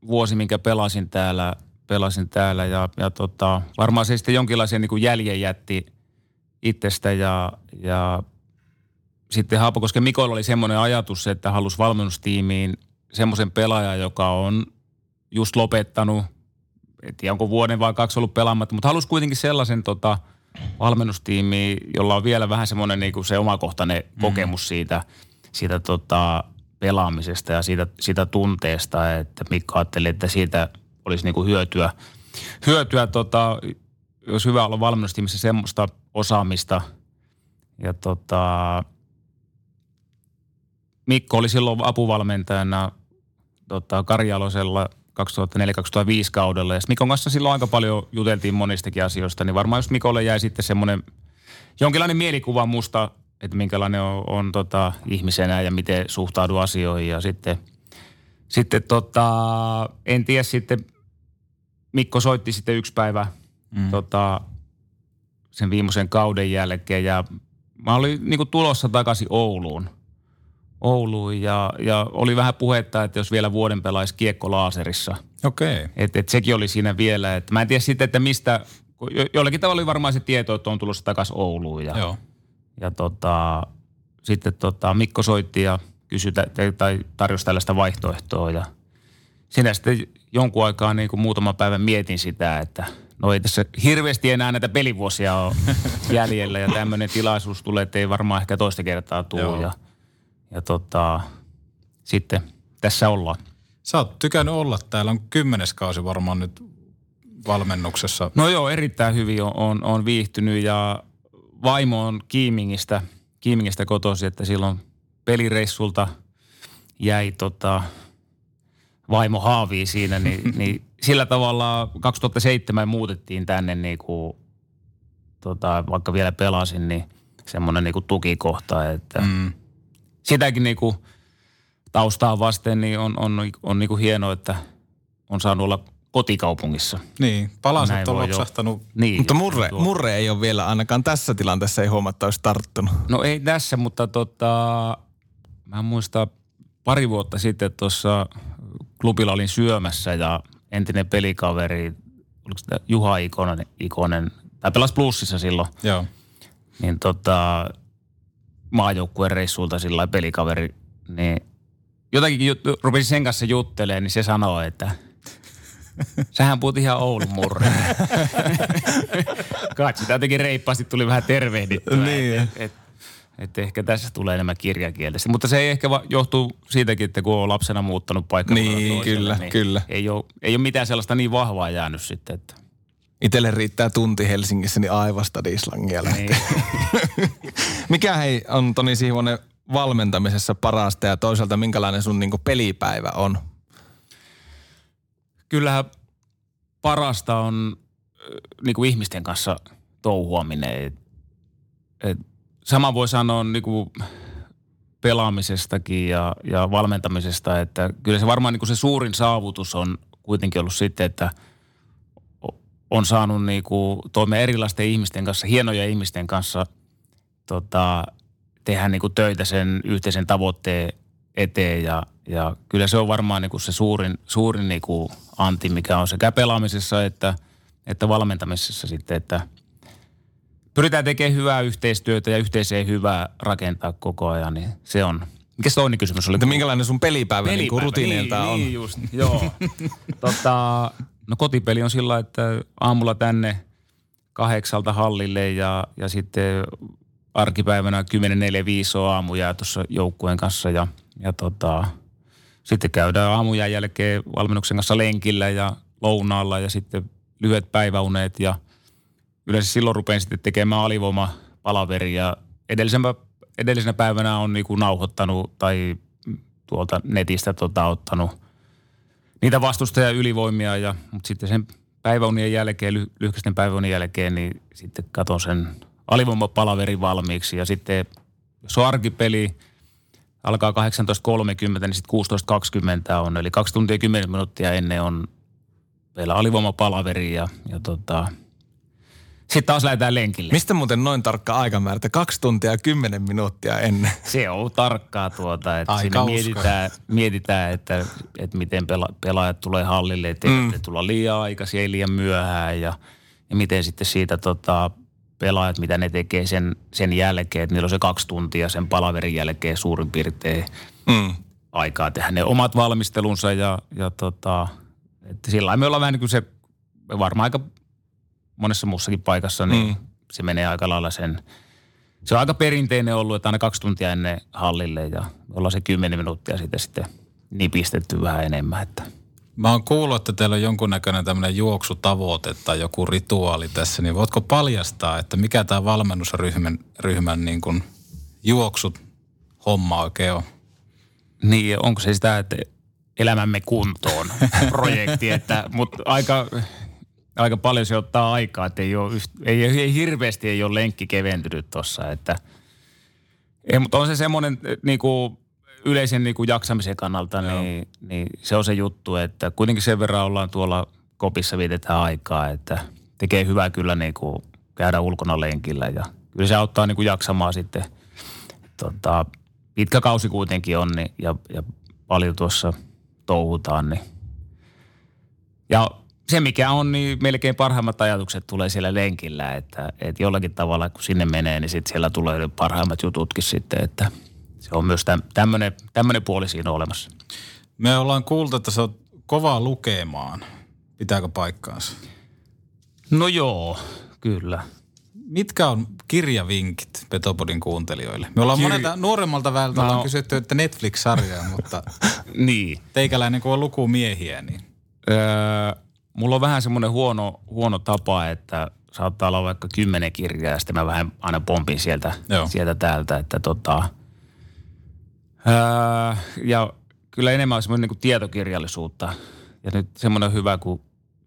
vuosi, minkä pelasin täällä, pelasin täällä ja, ja tota, varmaan se sitten jonkinlaisen niin jäljen jätti itsestä ja, ja sitten Haapakosken Mikolla oli semmoinen ajatus, että halusi valmennustiimiin semmoisen pelaajan, joka on just lopettanut, en tiedä onko vuoden vai kaksi ollut pelaamatta, mutta halusi kuitenkin sellaisen tota, valmennustiimiin, jolla on vielä vähän semmoinen niin kuin se omakohtainen mm. kokemus siitä, siitä tota, pelaamisesta ja siitä, siitä tunteesta, että Mikko ajatteli, että siitä olisi niin kuin hyötyä, hyötyä tota, jos hyvä olla valmennustiimissä semmoista osaamista. Ja tota, Mikko oli silloin apuvalmentajana tota, Karjalosella 2004-2005 kaudella. Ja Mikon kanssa silloin aika paljon juteltiin monistakin asioista, niin varmaan just Mikolle jäi sitten semmoinen jonkinlainen mielikuva musta, että minkälainen on, on tota, ihmisenä ja miten suhtaudu asioihin. Ja sitten, sitten tota, en tiedä sitten, Mikko soitti sitten yksi päivä mm. tota, sen viimeisen kauden jälkeen ja mä olin niin tulossa takaisin Ouluun – Ouluun ja, ja oli vähän puhetta, että jos vielä vuoden pelaisi kiekko laaserissa. Okei. Okay. Että et sekin oli siinä vielä. Et mä en tiedä sitten, että mistä, jo, jollakin tavalla oli varmaan se tieto, että on tulossa takaisin Ouluun. Ja, Joo. Ja tota, sitten tota, Mikko soitti ja kysyi tai tarjosi tällaista vaihtoehtoa ja sinä sitten jonkun aikaa niin kuin muutama päivän mietin sitä, että no ei tässä hirveästi enää näitä pelivuosia ole jäljellä ja tämmöinen tilaisuus tulee, että ei varmaan ehkä toista kertaa tule. Ja ja tota, sitten tässä ollaan. Sä oot tykännyt olla täällä, on kymmenes kausi varmaan nyt valmennuksessa. No joo, erittäin hyvin on, on, on viihtynyt ja vaimo on Kiimingistä, Kiimingistä kotosi, että silloin pelireissulta jäi tota, vaimo haaviin siinä, niin, niin sillä tavalla 2007 muutettiin tänne niin kuin, tota, vaikka vielä pelasin, niin semmoinen niin kuin tukikohta, että mm. sitäkin niin kuin taustaa vasten niin on, on, on, on niin kuin hienoa, että on saanut olla kotikaupungissa. Niin, palaset on loksahtanut. Niin, mutta murre, murre ei ole vielä ainakaan tässä tilanteessa, ei huomatta olisi tarttunut. No ei tässä, mutta tota, mä muistan pari vuotta sitten tuossa klubilla olin syömässä ja entinen pelikaveri, oliko sitä Juha Ikonen, Ikonen tai pelas plussissa silloin. Joo. Niin tota, maajoukkueen reissulta sillä pelikaveri, niin jotakin jut- rupesin sen kanssa juttelemaan, niin se sanoo, että sähän puhut ihan Oulun murre. Katsi, jotenkin reippaasti tuli vähän tervehdittyä. niin. Et, et, et ehkä tässä tulee enemmän kirjakielistä. Mutta se ei ehkä va- johtuu siitäkin, että kun on lapsena muuttanut paikkaa. Niin, kyllä, niin kyllä. Ei ole, ei ole mitään sellaista niin vahvaa jäänyt sitten, että Itelle riittää tunti Helsingissä, niin aivasta dislangia niin. Mikä hei on Toni Siivonen valmentamisessa parasta ja toisaalta minkälainen sun niinku pelipäivä on? Kyllähän parasta on niinku ihmisten kanssa touhuaminen. Et, et sama voi sanoa niinku pelaamisestakin ja, ja valmentamisesta, että kyllä se varmaan niinku se suurin saavutus on kuitenkin ollut sitten, että – on saanut niinku toimia erilaisten ihmisten kanssa, hienoja ihmisten kanssa tota, tehdä niinku töitä sen yhteisen tavoitteen eteen ja, ja kyllä se on varmaan niinku se suurin, suurin niinku anti, mikä on sekä pelaamisessa että, että valmentamisessa sitten, että pyritään tekemään hyvää yhteistyötä ja yhteiseen hyvää rakentaa koko ajan, niin se on. Mikä se toinen kysymys oli? Että minkälainen sun pelipäivä, pelipäivä niin rutiineilta niin, on? Niin just, joo. tota, No kotipeli on sillä, että aamulla tänne kahdeksalta hallille ja, ja sitten arkipäivänä 10.45 on aamuja tuossa joukkueen kanssa ja, ja tota, sitten käydään aamuja jälkeen valmennuksen kanssa lenkillä ja lounaalla ja sitten lyhyet päiväunet ja yleensä silloin rupean sitten tekemään alivoima palaveria. Edellisenä, edellisenä päivänä on niinku nauhoittanut tai tuolta netistä tota, ottanut niitä vastustaja ylivoimia, ja, mutta sitten sen päiväunien jälkeen, ly, lyhkäisten päiväunien jälkeen, niin sitten katon sen alivoimapalaverin valmiiksi ja sitten jos on arkipeli, alkaa 18.30, niin sitten 16.20 on, eli kaksi tuntia 10 minuuttia ennen on vielä alivoimapalaveri ja, ja tota, Sitten taas lähdetään lenkille. Mistä muuten noin tarkka aikamäärä, että kaksi tuntia ja kymmenen minuuttia ennen? Se on tarkkaa tuota, että Aika siinä mietitään, mietitään että, että miten pela, pelaajat tulee hallille, että mm. tulla liian aikaisin, ei liian myöhään ja, ja miten sitten siitä tota, pelaajat, mitä ne tekee sen, sen jälkeen, että niillä on se kaksi tuntia sen palaverin jälkeen suurin piirtein Mm. aikaa tehdä ne omat valmistelunsa ja, ja tota, että sillä me ollaan vähän niin kuin se, varmaan aika monessa muussakin paikassa, niin mm. se menee aika lailla sen, se on aika perinteinen ollut, että aina kaksi tuntia ennen hallille ja ollaan se kymmenen minuuttia sitten sitten nipistetty vähän enemmän, että Mä oon kuullut, että teillä on jonkunnäköinen tämmöinen juoksutavoite tai joku rituaali tässä, niin voitko paljastaa, että mikä tämä valmennusryhmän ryhmän niin kuin juoksut homma oikein on? Niin, onko se sitä, että elämämme kuntoon projekti, että, mutta aika, aika paljon se ottaa aikaa, että ei, ole, ei, ei hirveästi ei ole lenkki keventynyt tuossa, että ei, mutta on se semmoinen niin kuin yleisen niin kuin jaksamisen kannalta, niin, niin, se on se juttu, että kuitenkin sen verran ollaan tuolla kopissa vietetään aikaa, että tekee hyvää kyllä niin kuin käydä ulkona lenkillä ja kyllä se auttaa niin kuin jaksamaan sitten tota, pitkä kausi kuitenkin on niin, ja, ja paljon tuossa touhutaan. Niin. Ja se mikä on, niin melkein parhaimmat ajatukset tulee siellä lenkillä, että, että jollakin tavalla kun sinne menee, niin sitten siellä tulee parhaimmat jututkin sitten, että se on myös tämmöinen, puoli siinä olemassa. Me ollaan kuultu, että se on kova lukemaan. Pitääkö paikkaansa? No joo, kyllä. Mitkä on kirjavinkit Petopodin kuuntelijoille? Me ollaan Kir- monelta nuoremmalta väeltä No. ollaan kysytty, että Netflix-sarjaa, mutta Niin. teikäläinen kun on lukumiehiä, niin Öö, mulla on vähän semmoinen huono, huono tapa, että saattaa olla vaikka kymmenen kirjaa ja sitten mä vähän aina pompin sieltä, Joo. sieltä täältä, että tota, öö, ja kyllä enemmän on semmoinen niin tietokirjallisuutta. Ja nyt semmoinen hyvä kuin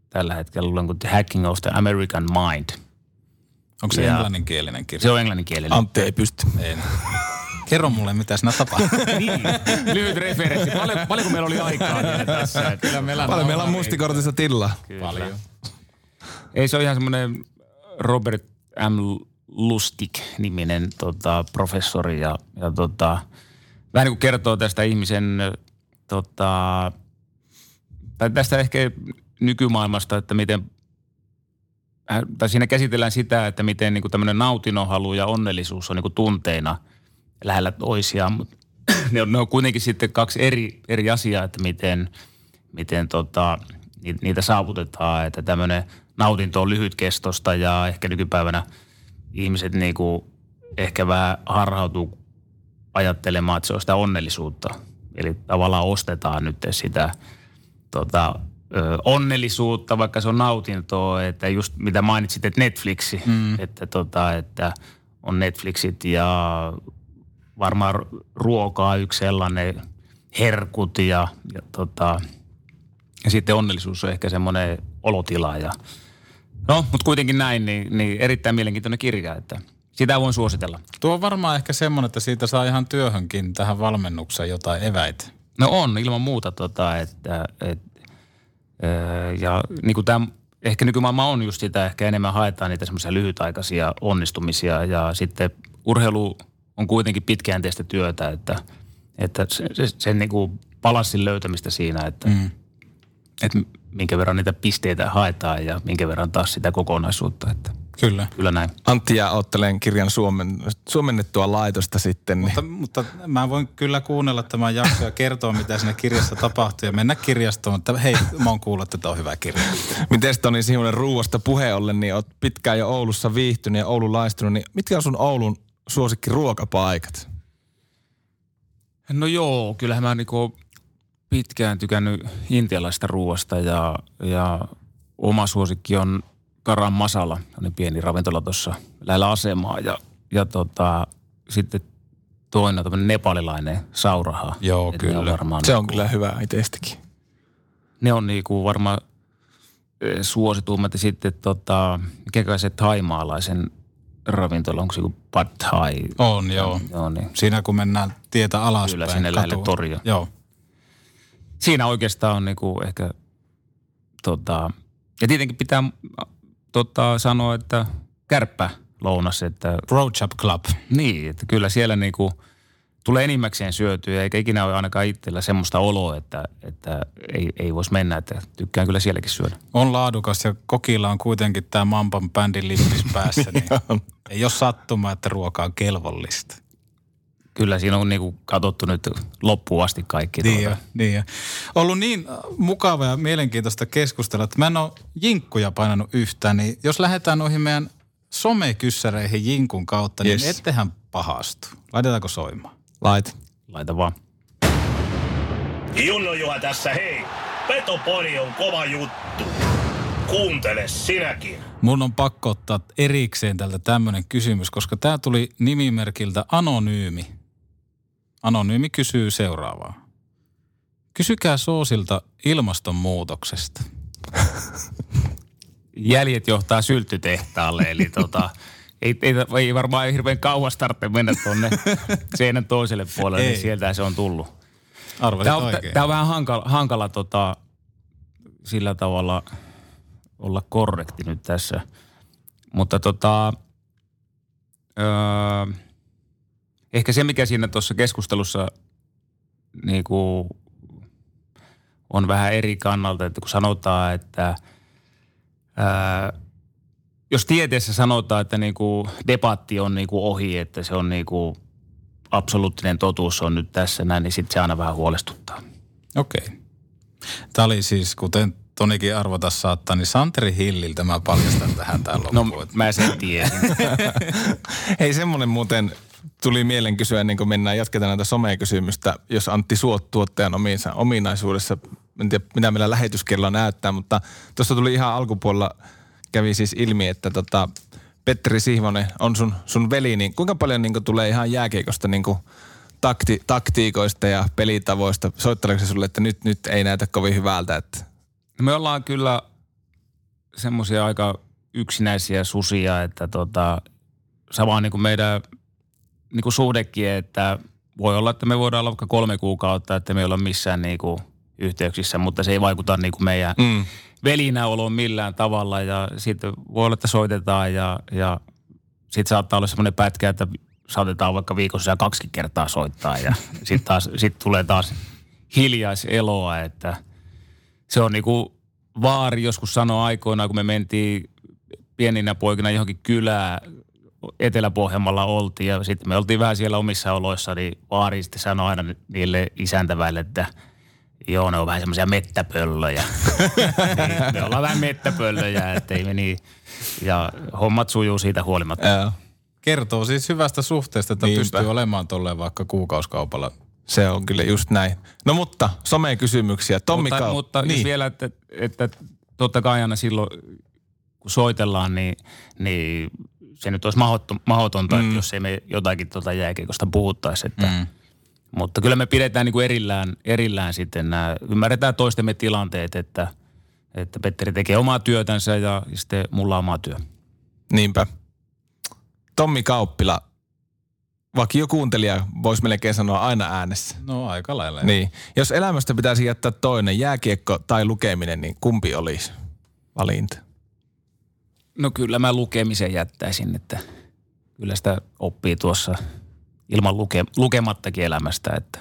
tällä hetkellä luulen kuin The Hacking of the American Mind. onko se Ja- englanninkielinen kirja? Se on englanninkielinen. Antti ei pysty. En. Kerro mulle, mitä siinä tapahtuu. niin, lyhyt referenssi. Paljon, paljonko meillä oli aikaa tässä? Kyllä meillä Paljon meillä on mustikortissa tilaa. Paljon. Ei se on ihan semmoinen Robert M. Lustig-niminen tota, professori ja, ja tota, vähän niin kuin kertoo tästä ihmisen tota, tai tästä ehkä nykymaailmasta, että miten äh, tai siinä käsitellään sitä, että miten niin tämmöinen nautinnohalu ja onnellisuus on niin kuin tunteina lähellä toisiaan, mutta ne on, ne on kuitenkin sitten kaksi eri, eri asiaa, että miten, miten tota, ni- niitä saavutetaan, että tämmöinen nautinto on lyhytkestosta ja ehkä nykypäivänä ihmiset niin kuin ehkä vähän harhautuu ajattelemaan, että se on sitä onnellisuutta. Eli tavallaan ostetaan nyt sitä tota, ö, onnellisuutta, vaikka se on nautintoa, että just mitä mainitsit, että Netflixi, mm. että, tota, että on Netflixit ja varmaan ru- ruokaa yksi sellainen, herkut ja, ja, tota, ja sitten onnellisuus on ehkä semmoinen olotila ja no, mutta kuitenkin näin, niin, niin erittäin mielenkiintoinen kirja, että sitä voin suositella. Tuo on varmaan ehkä semmoinen, että siitä saa ihan työhönkin tähän valmennukseen jotain eväitä. No on, ilman muuta. Tota, että, et, öö, ja niin kuin tämä, ehkä nykymaailma on just sitä, ehkä enemmän haetaan niitä semmoisia lyhytaikaisia onnistumisia ja sitten urheilu on kuitenkin pitkäjänteistä työtä, että, että se, se, sen niin kuin palassin löytämistä siinä, että, mm. että minkä verran niitä pisteitä haetaan ja minkä verran taas sitä kokonaisuutta, että Kyllä. kyllä näin. Antti jää ottelen kirjan suomen, suomennettua laitosta sitten. Niin. Mutta, mutta mä voin kyllä kuunnella tämän jakson ja kertoa, mitä siinä kirjassa tapahtuu ja mennä kirjastoon. Että hei, mä oon kuullut, että tämä on hyvä kirja. Miten Toni Sihunen ruuasta puheen ollen, niin oot pitkään jo Oulussa viihtynyt ja Oulun laistunut, niin mitkä on sun Oulun suosikki ruokapaikat? No joo, kyllähän mä niinku pitkään tykännyt intialaista ruoasta ja, ja oma suosikki on Karan Masala, on pieni ravintola tuossa lähellä asemaa ja, ja tota, sitten toinen on tämmöinen nepalilainen sauraha. Joo, Et kyllä. On varmaan Se on niinku- kyllä hyvä itsestäkin. Ne on niinku varmaan eh, suositummat ja sitten tota, mikä se thaimaalaisen ravintola, onko se joku pad thai? On, joo. Joo, niin. Siinä kun mennään tietä alaspäin. Kyllä, sinne lähelle toria. Joo. siinä oikeastaan on niinku ehkä tota, ja tietenkin pitää tota, sanoa, että kärppä lounas, että Pro Chap Club. niin, että kyllä siellä niinku tulee enimmäkseen syötyä, eikä ikinä ole ainakaan itsellä semmoista oloa, että, että ei, ei voisi mennä, että tykkään kyllä sielläkin syödä. On laadukas ja kokilla on kuitenkin tämä Mampan bändin lippis päässä, niin ei ole sattuma, että ruoka on kelvollista. Kyllä siinä on niinku katsottu nyt loppuun asti kaikki. Niin, tuota. jo, niin jo. Ollut niin äh, mukava ja mielenkiintoista keskustella, että mä en ole jinkkuja painanut yhtään, niin jos lähdetään noihin meidän somekyssäreihin jinkun kautta, Yes. niin ettehän pahastu. Laitetaanko soimaan? Lait. Laita vaan. Junno Juha tässä, hei! Petopodi on kova juttu. Kuuntele sinäkin. Mun on pakko ottaa erikseen tältä tämmöinen kysymys, koska tämä tuli nimimerkiltä Anonyymi. Anonyymi kysyy seuraavaa. Kysykää Soosilta ilmastonmuutoksesta. Jäljet johtaa syltytehtaalle, eli tota, ei, ei, ei varmaan hirveän kauas tarvitse mennä tuonne seinän toiselle puolelle, Ei. niin sieltä se on tullut. Arvasit Tämä on, oikein. tää on vähän hankala, hankala tota, sillä tavalla olla korrekti nyt tässä. Mutta tota, öö, ehkä se, mikä siinä tuossa keskustelussa niinku, on vähän eri kannalta, että kun sanotaan, että öö, jos tieteessä sanotaan, että niinku debatti on niinku ohi, että se on niinku absoluuttinen totuus on nyt tässä näin, niin sitten se aina vähän huolestuttaa. Okei. Tämä oli siis, kuten Tonikin arvota saattaa, niin Santeri Hilliltä mä paljastan tähän täällä No loppuun. mä sen tiedän. Hei semmonen muuten tuli mielen kysyä, ennen kuin mennään, jatketaan näitä somekysymystä, jos Antti Suot tuottajan omiinsa, ominaisuudessa, en tiedä mitä meillä lähetyskello näyttää, mutta tuossa tuli ihan alkupuolella, kävi siis ilmi, että tota, Petteri Sihvonen on sun, sun veli, niin kuinka paljon niin tulee ihan jääkiekosta niin takti, taktiikoista ja pelitavoista? Soitteleeko se sulle, että nyt, nyt ei näytä kovin hyvältä, että Me ollaan kyllä semmoisia aika yksinäisiä susia, että tota, sama niin kuin meidän niin kuin suhdekin, että voi olla, että me voidaan olla vaikka kolme kuukautta, että me ei olla missään niin kuin yhteyksissä, mutta se ei vaikuta niin kuin meidän mm, velinäoloon millään tavalla. Ja sitten voi olla, että soitetaan ja, ja sitten saattaa olla semmoinen pätkä, että saatetaan vaikka viikossa kaksi kertaa soittaa ja sitten taas sit tulee taas hiljaiseloa, että se on niinku vaari joskus sanoi aikoinaan, kun me mentiin pieninä poikina johonkin kylään, Etelä-Pohjanmaalla oltiin ja sitten me oltiin vähän siellä omissa oloissa, niin vaari sitten sanoi aina niille isäntäväille, että joo, ne on vähän semmoisia mettäpöllöjä. niin, me ollaan vähän mettäpöllöjä, ettei me niin. Ja hommat sujuu siitä huolimatta. ää, Kertoo siis hyvästä suhteesta, että Niinpä. pystyy olemaan tolleen vaikka kuukauskaupalla. se on kyllä just näin. No mutta, somekysymyksiä. Tommi mutta, Kau- mutta niin. vielä, että, että totta kai aina silloin, kun soitellaan, niin, niin se nyt olisi mahdoton- mahdotonta, mm. jos ei me jotakin tuota jääkiekosta puhuttaisi. Että, mm. Mutta kyllä me pidetään niin kuin erillään, erillään sitten nämä, ymmärretään toistemme tilanteet, että, että Petteri tekee omaa työtänsä ja sitten mulla omaa työ. Niinpä. Tommi Kauppila, vakio kuuntelija, voisi melkein sanoa aina äänessä. No aika lailla. Niin. Jos elämästä pitäisi jättää toinen, jääkiekko tai lukeminen, niin kumpi olisi valinta? No kyllä mä lukemisen jättäisin, että kyllä sitä oppii tuossa ilman luke, lukemattakin elämästä, että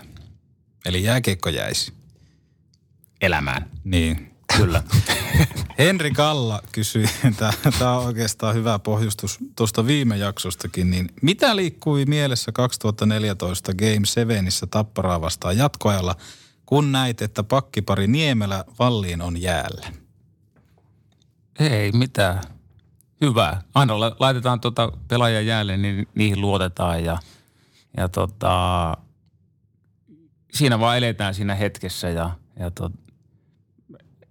Eli jääkiekko jäisi. elämään. Niin. Kyllä. Henri Kalla kysyi, tämä on oikeastaan hyvä pohjustus tuosta viime jaksostakin, niin mitä liikkui mielessä 2014 Game 7 Tapparaa vastaan jatkoajalla, kun näit, että pakkipari Niemelä Valliin on jäällä? Ei mitään. Hyvä. Aina la- laitetaan tuota pelaajan jäälle, niin niihin luotetaan ja, ja tota, siinä vaan eletään siinä hetkessä ja, ja tot,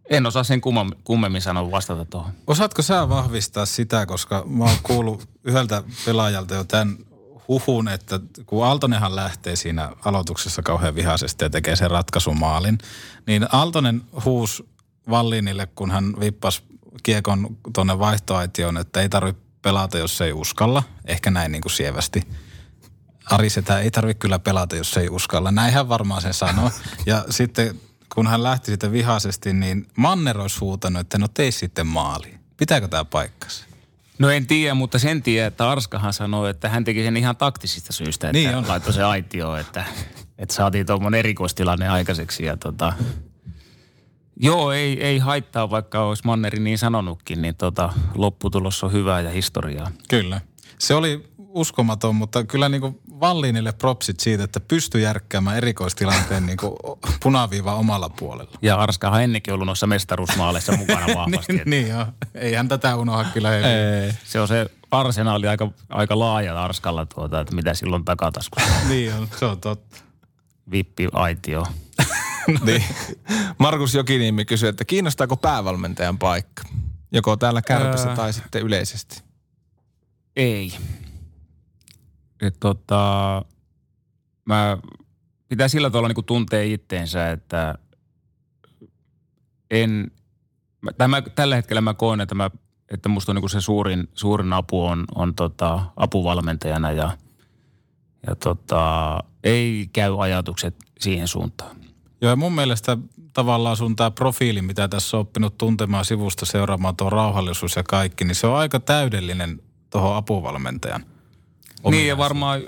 en osaa sen kummemmin sanoa vastata tuohon. Osaatko sä vahvistaa sitä, koska mä oon kuullut yhdeltä pelaajalta jo tämän huhun, että kun Aaltonenhan lähtee siinä aloituksessa kauhean vihaisesti ja tekee sen ratkaisumaalin, niin Aaltonen huus Vallinille, kun hän vippasi kiekon tuonne vaihtoaitioon, että ei tarvitse pelata, jos ei uskalla. Ehkä näin niin kuin sievästi. Ari Setä ei tarvitse kyllä pelata, jos ei uskalla. Näin hän varmaan sen sanoi. Ja sitten kun hän lähti sitten vihaisesti, niin Manner olisi huutanut, että no tee sitten maali. Pitääkö tämä paikkansa? No en tiedä, mutta sen tiedä, että Arskahan sanoi, että hän teki sen ihan taktisista syistä, että Niin on. laittoi se aitio, että, että saatiin tuommoinen erikoistilanne aikaiseksi. Ja tota, joo, ei, ei haittaa, vaikka olisi Manneri niin sanonutkin, niin tota, lopputulos on hyvää ja historiaa. Kyllä. Se oli uskomaton, mutta kyllä niin kuin Valliinille propsit siitä, että pystyi järkkäämään erikoistilanteen niin kuin punaviiva omalla puolella. Ja Arskahan ennenkin ollut noissa mestaruusmaaleissa mukana vahvasti. niin, että niin joo. Eihän tätä unohda kyllä Ei. Se on se arsenaali aika, aika laaja Arskalla, tuota, että mitä silloin takataskussa. Niin on, se on totta. Vippi-aitio. niin. Markus Jokiniemi kysyi, että kiinnostaako päävalmentajan paikka? Joko täällä kärpässä Öö. tai sitten yleisesti. Ei. Et tota, mä pitää sillä tavalla niin tuntee itteensä, että en, tai mä, tällä hetkellä mä koen, että, mä, että musta on niin se suurin, suurin apu on, on tota, apuvalmentajana ja, ja tota, ei käy ajatukset siihen suuntaan. Joo, ja mun mielestä tavallaan sun tämä profiili, mitä tässä on oppinut tuntemaan sivusta seuraamaan, tuo rauhallisuus ja kaikki, niin se on aika täydellinen tuohon apuvalmentajan. Niin ja varmaan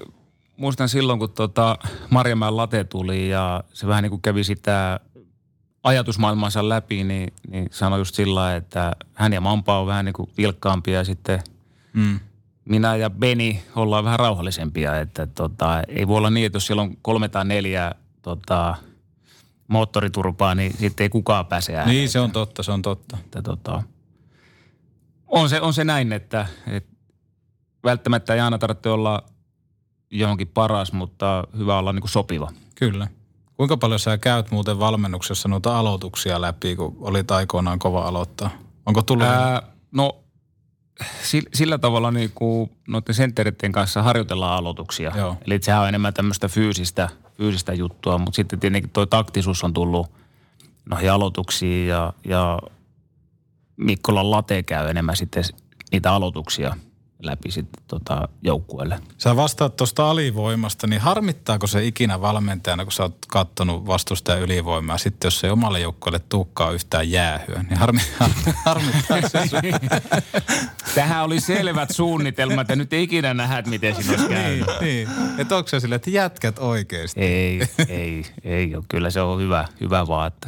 muistan silloin, kun tota Marjamäen late tuli ja se vähän niin kuin kävi sitä ajatusmaailmansa läpi, niin, niin sanoi just sillä että hän ja Mampa on vähän niin kuin vilkkaampia ja sitten Mm. minä ja Beni ollaan vähän rauhallisempia. Että tota, ei voi olla niin, että jos siellä on kolme tai neljä tota, moottoriturpaa, niin sitten ei kukaan pääse ääneen. Niin, se on totta, se on totta. Että tota, on, se, on se näin, että, että välttämättä ei aina tarvitse olla johonkin paras, mutta hyvä olla niin kuin sopiva. Kyllä. Kuinka paljon sä käyt muuten valmennuksessa noita aloituksia läpi, kun olit aikoinaan kova aloittaa? Onko tullut? Ää, no sillä, sillä tavalla niin kuin noiden senttereiden kanssa harjoitellaan aloituksia. Joo. Eli sehän on enemmän tämmöistä fyysistä, fyysistä juttua, mutta sitten tietenkin tuo taktisuus on tullut noihin aloituksiin ja, ja Mikkolan late käy enemmän sitten niitä aloituksia läpi sitten tota joukkueelle. Sä vastaat tuosta alivoimasta, niin harmittaako se ikinä valmentajana, kun sä oot kattonut vastustajan ylivoimaa, sitten jos ei omalle joukkueelle tuukkaa yhtään jäähyä, niin harmi, harmittaako se sun? Tähän oli selvät suunnitelmat ja nyt ei ikinä nähdä, että miten siinä olisi niin, käynyt. niin. Että onko se silleen, että jätkät oikeasti? Ei, ei, ei ole. Kyllä se on hyvä, hyvä vaan, että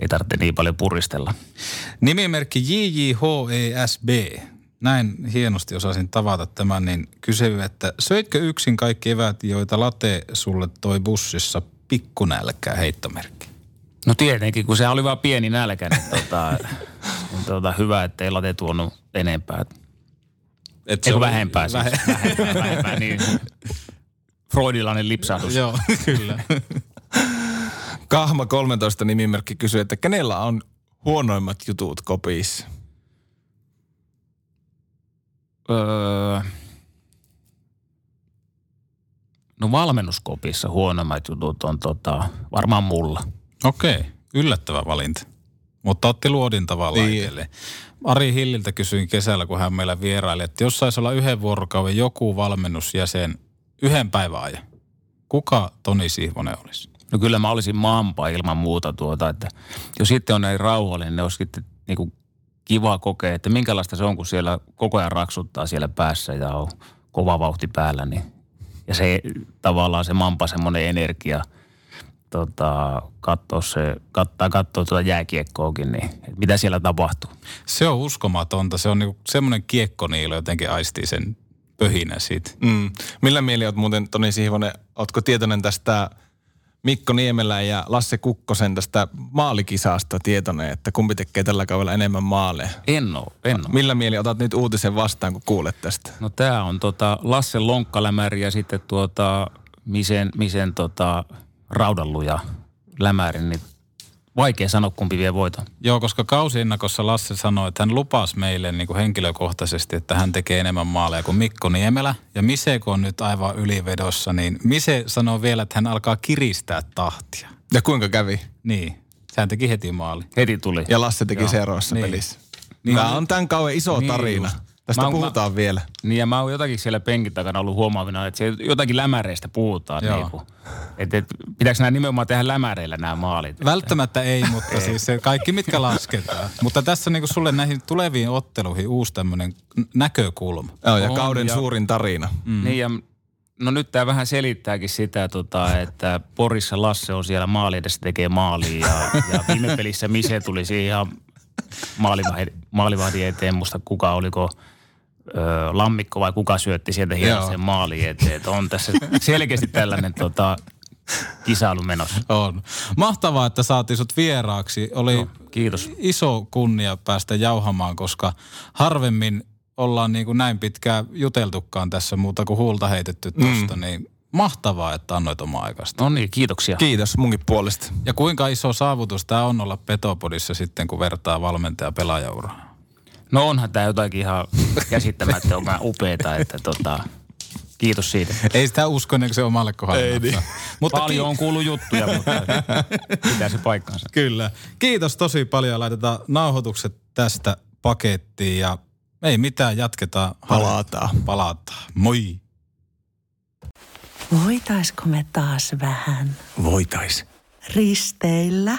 ei tarvitse niin paljon puristella. Nimimerkki JJHESB. Näin hienosti osasin tavata tämän, niin kysyy, että söitkö yksin kaikki evät, joita late sulle toi bussissa pikkunälkää heittomerkki? No tietenkin, kun se oli vaan pieni nälkä, niin tota, niin tota, hyvä, että ei late tuonut enempää. Et oli- vähempää siis? Vähe- Vähempää, vähempää, niin. Freudilainen lipsahdus. Joo, kyllä. Kahma 13 nimimerkki kysyy, että kenellä on huonoimmat jutut kopissa? Öö, no valmennuskopissa huonommat jutut on tota, varmaan mulla. Okei, yllättävä valinta. Mutta otti luodin tavallaan Niin. niin. Ari Hilliltä kysyin kesällä, kun hän meillä vieraili, että jos saisi olla yhden vuorokauden joku valmennusjäsen yhden päivän ajan, kuka Toni Sihvonen olisi? No kyllä mä olisin mampa ilman muuta tuota, että jos sitten on näin rauhallinen, niin olisi sitten niin kuin kiva kokea, että minkälaista se on, kun siellä koko ajan raksuttaa siellä päässä ja on kova vauhti päällä. Niin. Ja se tavallaan se mampa semmoinen energia, tota, katsoo se, kattaa katsoo tuota jääkiekkoakin, niin että mitä siellä tapahtuu. Se on uskomatonta. Se on niinku semmoinen kiekkoniilo jotenkin aistii sen pöhinä siitä. Mm. Millä mieli oot muuten, Toni Sihvonen, ootko tietoinen tästä Mikko Niemelän ja Lasse Kukkosen tästä maalikisasta tietoinen, että kumpi tekee tällä kaudella enemmän maaleja? En oo, en oo. Millä mieli otat nyt uutisen vastaan, kun kuulet tästä? No tää on tota Lasse Lonkkalämäri ja sitten tuota Misen, Misen tota Raudalluja lämäri, niin vaikea sanoa kumpi vie voiton. Joo, koska kausiennakossa Lasse sanoi, että hän lupasi meille niin kuin henkilökohtaisesti, että hän tekee enemmän maaleja kuin Mikko Niemelä. Ja Mise, kun on nyt aivan ylivedossa, niin Mise sanoi vielä, että hän alkaa kiristää tahtia. Ja kuinka kävi? Niin, sehän teki heti maali. Heti tuli. Ja Lasse teki Joo, seuraavassa niin. pelissä. Niin. Tämä on tämän kauan iso Niin tarina. just. Tästä Mä oon- puhutaan vielä. Niin ja mä oon jotakin siellä penkin takana ollut huomaavina, että se jotakin lämäreistä puhutaan. Joo. Niin kuin, että, että pitääkö nämä nimenomaan tehdä lämäreillä nämä maalit? Välttämättä ei, mutta siis se kaikki mitkä lasketaan. mutta tässä niinku sulle näihin tuleviin otteluihin uusi tämmöinen näkökulma. Joo, ja On, kauden ja- suurin tarina. Mm. Niin ja no nyt tämä vähän selittääkin sitä, tota, että Porissa Lasse on siellä maali edessä tekee maalia ja, ja viime pelissä Mise tuli siihen ihan maalivahdin eteen, musta kuka oliko ö, Lammikko vai kuka syötti sieltä hieman sen maaliin eteen. Että on tässä selkeästi tällainen tota, kisailu menossa. On. Mahtavaa, että saatiin sut vieraaksi. Oli Joo, kiitos. iso kunnia päästä jauhamaan, koska harvemmin ollaan niin kuin näin pitkään juteltukaan tässä muuta kuin huulta heitetty tuosta, mm. niin mahtavaa, että annoit omaa aikasta. No niin, kiitoksia. Kiitos munkin puolesta. Ja kuinka iso saavutus tämä on olla Petopodissa sitten, kun vertaa valmentaja pelaajauraa? No onhan tämä jotakin ihan käsittämättömän upeeta, että tota, kiitos siitä. Ei sitä usko ennen kuin se omalle kohdalle. Ei niin. Mutta Paljon on kuullut juttuja, mutta pitää se paikkansa. Kyllä. Kiitos tosi paljon. Laitetaan nauhoitukset tästä pakettiin ja ei mitään, jatketaan. Palataan. Palataan. Moi. Voitaisko me taas vähän Voitais. risteillä?